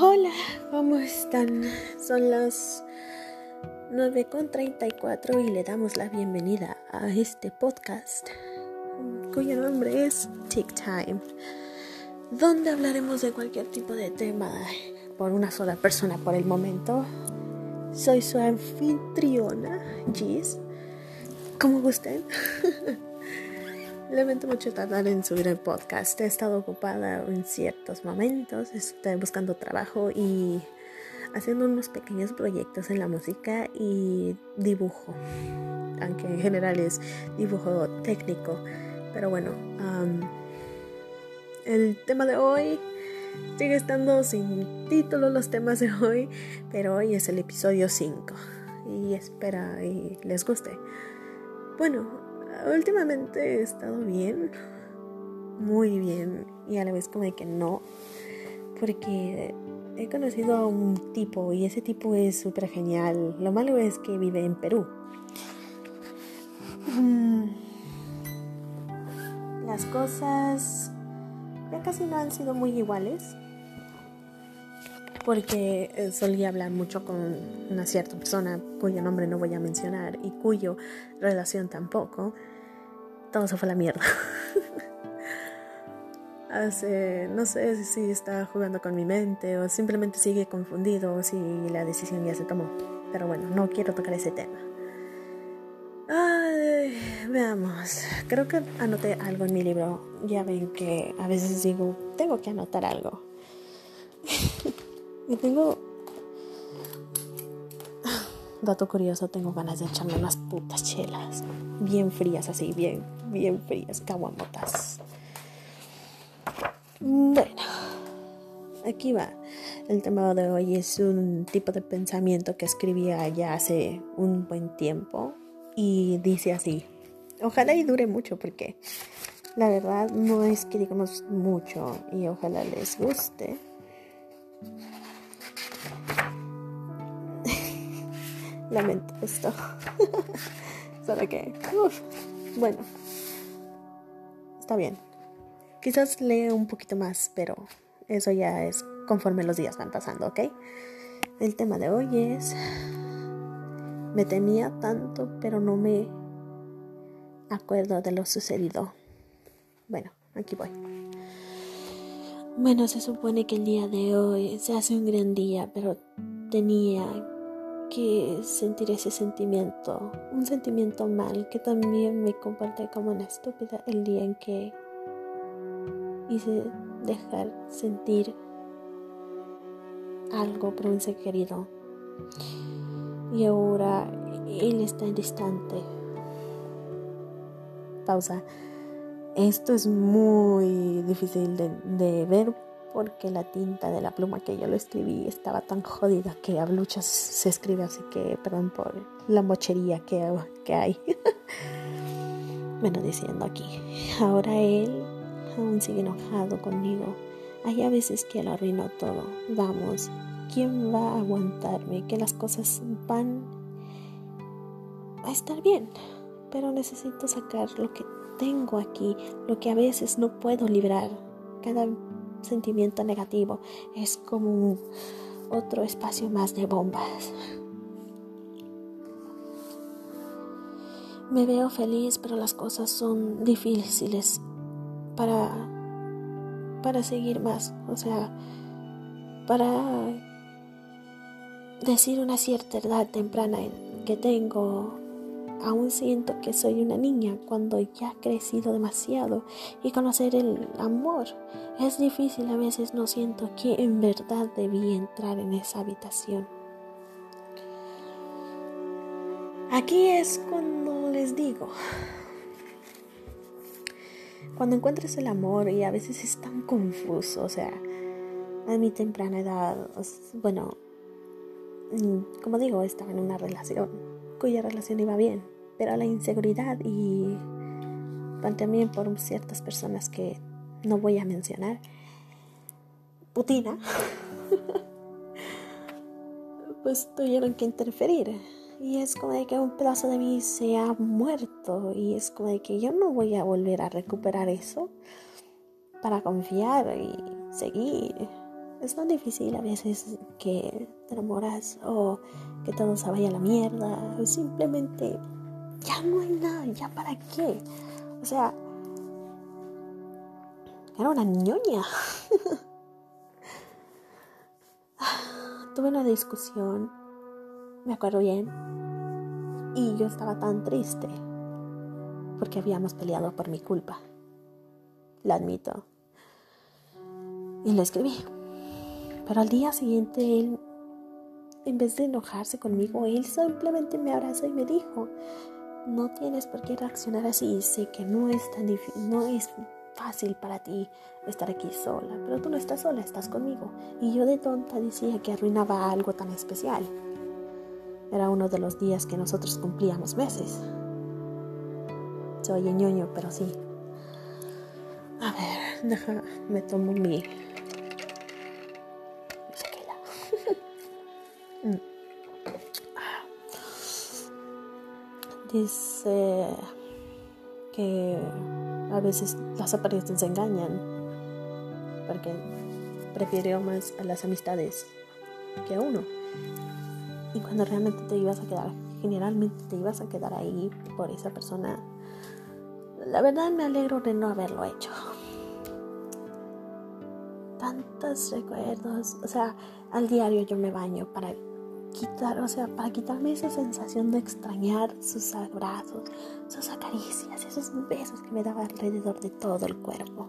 Hola, ¿cómo están? Son las 9.34 y le damos la bienvenida a este podcast cuyo nombre es Tick Time, donde hablaremos de cualquier tipo de tema por una sola persona por el momento. Soy su anfitriona, Gis. Como gusten. Lamento mucho tardar en subir el podcast. He estado ocupada en ciertos momentos, estoy buscando trabajo y haciendo unos pequeños proyectos en la música y dibujo, aunque en general es dibujo técnico. Pero bueno, el tema de hoy sigue estando sin título los temas de hoy, pero hoy es el episodio 5 y espera y les guste. Bueno, últimamente he estado bien, muy bien, y a la vez como de que no, porque he conocido a un tipo y ese tipo es súper genial. Lo malo es que vive en Perú. Mm. Las cosas ya casi no han sido muy iguales porque eh, solía hablar mucho con una cierta persona cuyo nombre no voy a mencionar y cuyo relación tampoco. Todo se fue a la mierda. Hace, no sé si está jugando con mi mente o simplemente sigue confundido o si la decisión ya se tomó. Pero bueno, no quiero tocar ese tema. Ay, veamos, creo que anoté algo en mi libro. Ya ven que a veces digo, tengo que anotar algo. Y tengo. Dato curioso, tengo ganas de echarme unas putas chelas. Bien frías, así, bien, bien frías, caguamotas. Bueno, aquí va. El tema de hoy es un tipo de pensamiento que escribía ya hace un buen tiempo. Y dice así. Ojalá y dure mucho porque la verdad no es que digamos mucho y ojalá les guste. Lamento esto. Solo que, bueno, está bien. Quizás leo un poquito más, pero eso ya es conforme los días van pasando, ¿ok? El tema de hoy es, me temía tanto, pero no me acuerdo de lo sucedido. Bueno, aquí voy. Bueno, se supone que el día de hoy se hace un gran día, pero tenía que sentir ese sentimiento, un sentimiento mal que también me comparte como una estúpida el día en que hice dejar sentir algo por un ser querido. Y ahora él está distante. Pausa. Esto es muy difícil de ver porque la tinta de la pluma que yo lo escribí estaba tan jodida que a bluchas se escribe, así que perdón por la mochería que, que hay. bueno, diciendo aquí, ahora él aún sigue enojado conmigo. Hay a veces que lo arruino todo. Vamos, ¿quién va a aguantarme? Que las cosas van a estar bien, pero necesito sacar lo que tengo aquí, lo que a veces no puedo librar. Cada sentimiento negativo. Es como otro espacio más de bombas. Me veo feliz, pero las cosas son difíciles para para seguir más, o sea, para decir una cierta edad temprana que tengo Aún siento que soy una niña cuando ya he crecido demasiado y conocer el amor. Es difícil, a veces no siento que en verdad debí entrar en esa habitación. Aquí es cuando les digo, cuando encuentres el amor y a veces es tan confuso, o sea, a mi temprana edad, bueno, mm, como digo, estaba en una relación cuya relación iba bien, pero la inseguridad y también por ciertas personas que no voy a mencionar, Putina, pues tuvieron que interferir. Y es como de que un pedazo de mí se ha muerto y es como de que yo no voy a volver a recuperar eso para confiar y seguir. Es tan difícil a veces que te enamoras o que todo se vaya a la mierda. O simplemente ya no hay nada, ya para qué. O sea, era una ñoña. Tuve una discusión, me acuerdo bien, y yo estaba tan triste porque habíamos peleado por mi culpa. Lo admito. Y le escribí. Pero al día siguiente él, en vez de enojarse conmigo, él simplemente me abrazó y me dijo, no tienes por qué reaccionar así, sé que no es tan difícil, no es fácil para ti estar aquí sola, pero tú no estás sola, estás conmigo. Y yo de tonta decía que arruinaba algo tan especial. Era uno de los días que nosotros cumplíamos meses. Se oye ñoño, pero sí. A ver, deja, me tomo mi Dice que a veces las apariencias engañan, porque prefiere más a las amistades que a uno. Y cuando realmente te ibas a quedar, generalmente te ibas a quedar ahí por esa persona, la verdad me alegro de no haberlo hecho. Tantos recuerdos, o sea, al diario yo me baño para quitar, o sea, para quitarme esa sensación de extrañar sus abrazos, sus acaricias, esos besos que me daba alrededor de todo el cuerpo.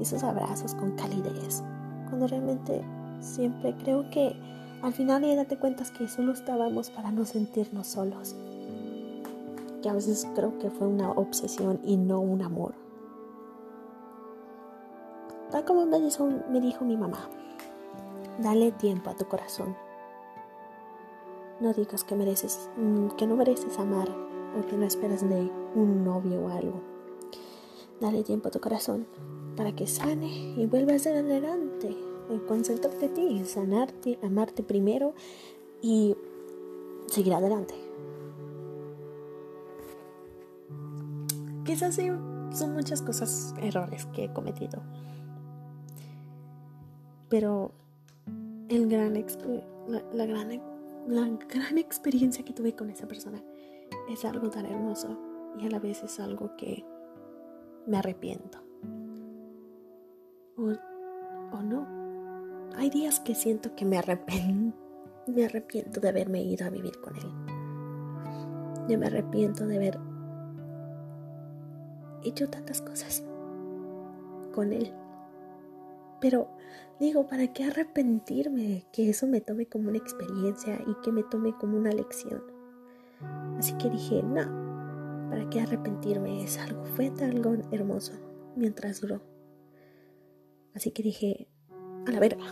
Esos abrazos con calidez. Cuando realmente siempre creo que al final ya date cuenta que solo estábamos para no sentirnos solos. Que a veces creo que fue una obsesión y no un amor. Tal como me dijo, me dijo mi mamá, dale tiempo a tu corazón. No digas que mereces, mm, que no mereces amar o que no esperas de un novio o algo. Dale tiempo a tu corazón para que sane y vuelva a ser adelante. Concéntrate en ti, sanarte, amarte primero y seguir adelante. Quizás sí, son muchas cosas, errores que he cometido. Pero el gran, la, la gran la gran experiencia que tuve con esa persona es algo tan hermoso y a la vez es algo que me arrepiento. O, no. Hay días que siento que me arrepiento, me arrepiento de haberme ido a vivir con él. Yo me arrepiento de haber hecho tantas cosas con él. Pero digo, ¿para qué arrepentirme? Que eso me tome como una experiencia y que me tome como una lección. Así que dije, no, ¿para qué arrepentirme? Es algo, fue algo hermoso mientras duró. Así que dije, a la verga,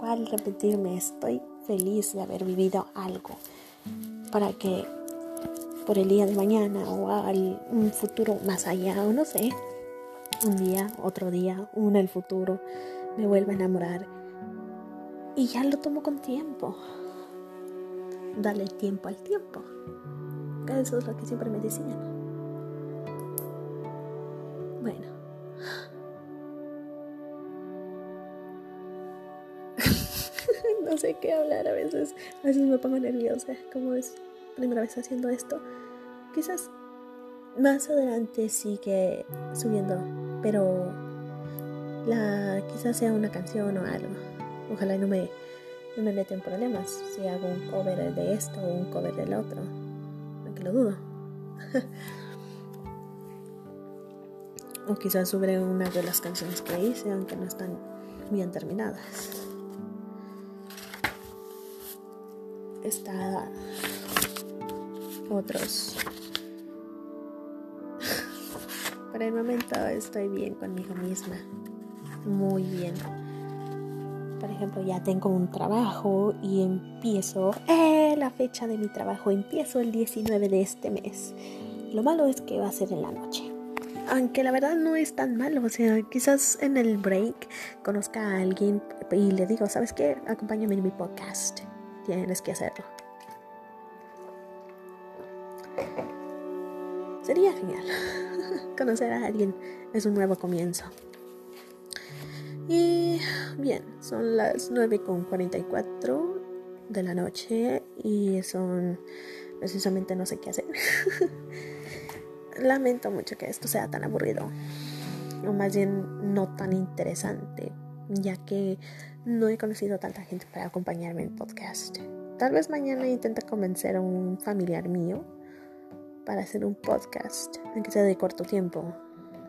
¿cuál arrepentirme? Estoy feliz de haber vivido algo para que por el día de mañana o al un futuro más allá o no sé, un día, otro día, uno el futuro, me vuelve a enamorar. Y ya lo tomo con tiempo. Dale tiempo al tiempo. Eso es lo que siempre me decían. Bueno. no sé qué hablar a veces. A veces me pongo nerviosa. Como es primera vez haciendo esto. Quizás más adelante sigue subiendo pero la, quizás sea una canción o algo. Ojalá no me, no me meten problemas si hago un cover de esto o un cover del otro, aunque lo dudo. o quizás sobre una de las canciones que hice, aunque no están bien terminadas. Está otros Por el momento estoy bien conmigo misma. Muy bien. Por ejemplo, ya tengo un trabajo y empiezo, eh, la fecha de mi trabajo, empiezo el 19 de este mes. Lo malo es que va a ser en la noche. Aunque la verdad no es tan malo, o sea, quizás en el break conozca a alguien y le digo, ¿sabes qué? Acompáñame en mi podcast. Tienes que hacerlo. Sería genial. Conocer a alguien es un nuevo comienzo. Y bien, son las 9.44 de la noche y son precisamente no sé qué hacer. Lamento mucho que esto sea tan aburrido, o más bien no tan interesante, ya que no he conocido tanta gente para acompañarme en podcast. Tal vez mañana intente convencer a un familiar mío para hacer un podcast, aunque sea de corto tiempo.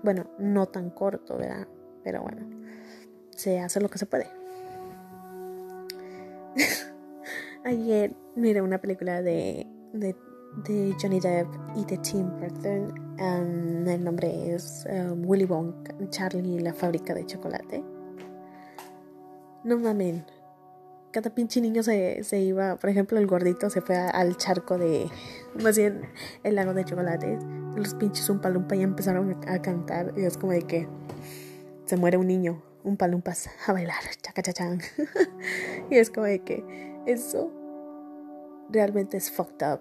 Bueno, no tan corto, ¿verdad? Pero bueno, se hace lo que se puede. Ayer miré una película de, de, Johnny Depp y de Tim Burton. Um, el nombre es um, Willy Wonka, Charlie y la fábrica de chocolate. No mamen. Cada pinche niño se, iba, por ejemplo, el gordito se fue al charco de, más bien, el lago de chocolate. Los pinches un palumpa ya empezaron a, cantar y es como de que se muere un niño, un palumpas a bailar, chacachachán. y es como de que eso realmente es fucked up.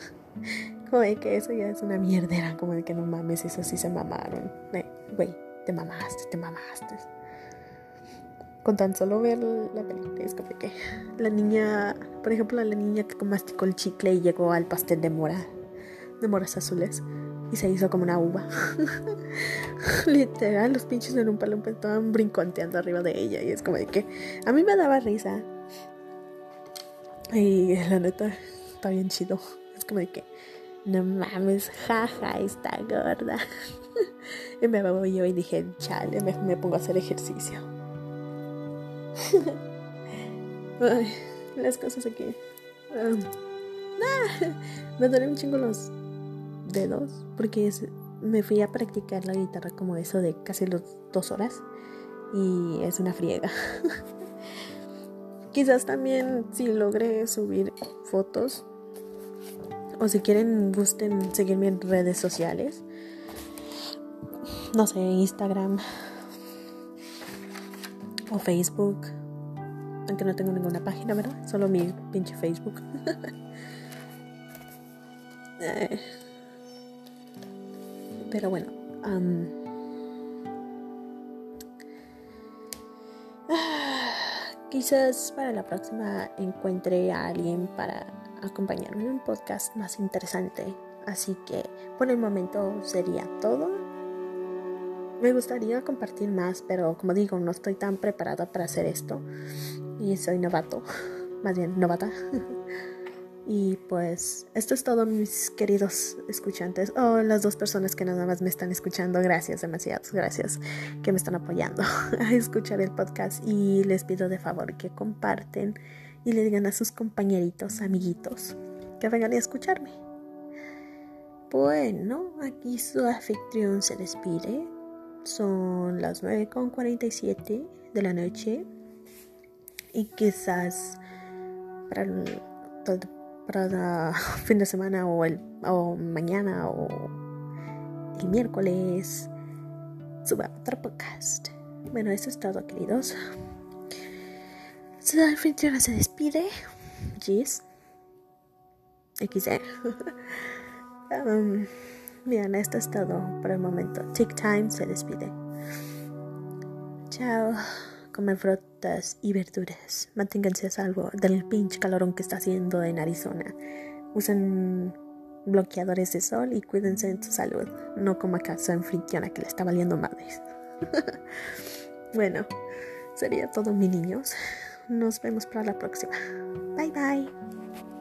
como de que eso ya es una mierdera, como de que no mames, eso sí se mamaron. Güey, te mamaste, te mamaste con tan solo ver la película es como que la niña, por ejemplo, la niña que masticó el chicle y llegó al pastel de mora, de moras azules y se hizo como una uva. Literal, los pinches en un palo estaban brinconteando arriba de ella y es como de que a mí me daba risa. Y la neta está bien chido. Es como de que no mames, jaja, está gorda. y me voy yo y dije, chale, me pongo a hacer ejercicio. las cosas aquí. me duelen un chingo los dedos porque me fui a practicar la guitarra como eso de casi los dos horas y es una friega. Quizás también si logré subir fotos o si quieren gusten seguirme en redes sociales. No sé, Instagram, o Facebook. Aunque no tengo ninguna página, ¿verdad? Solo mi pinche Facebook. Eh, pero bueno. quizás para la próxima encuentre a alguien para acompañarme en un podcast más interesante. Así que por el momento sería todo. Me gustaría compartir más, pero como digo, no estoy tan preparada para hacer esto. Y soy novato, más bien novata. y pues esto es todo, mis queridos escuchantes. O oh, las dos personas que nada más me están escuchando. Gracias, demasiadas gracias que me están apoyando a escuchar el podcast. Y les pido de favor que comparten y le digan a sus compañeritos, amiguitos, que vengan a escucharme. Bueno, aquí su anfitrión se despide. Son las 9.47 de la noche y quizás para el, para fin de semana o, el, o mañana o el miércoles suba otro podcast. Bueno, eso es todo, queridos. Su anfitriona se despide. Gis. XD. um, Bien, esto es todo por el momento. Tick Time se despide. Chao. Comen frutas y verduras. Manténganse a salvo del pinche calorón que está haciendo en Arizona. Usen bloqueadores de sol y cuídense en su salud. No como acaso en Fritiana que le está valiendo madres. bueno, sería todo, mis niños. Nos vemos para la próxima. Bye bye.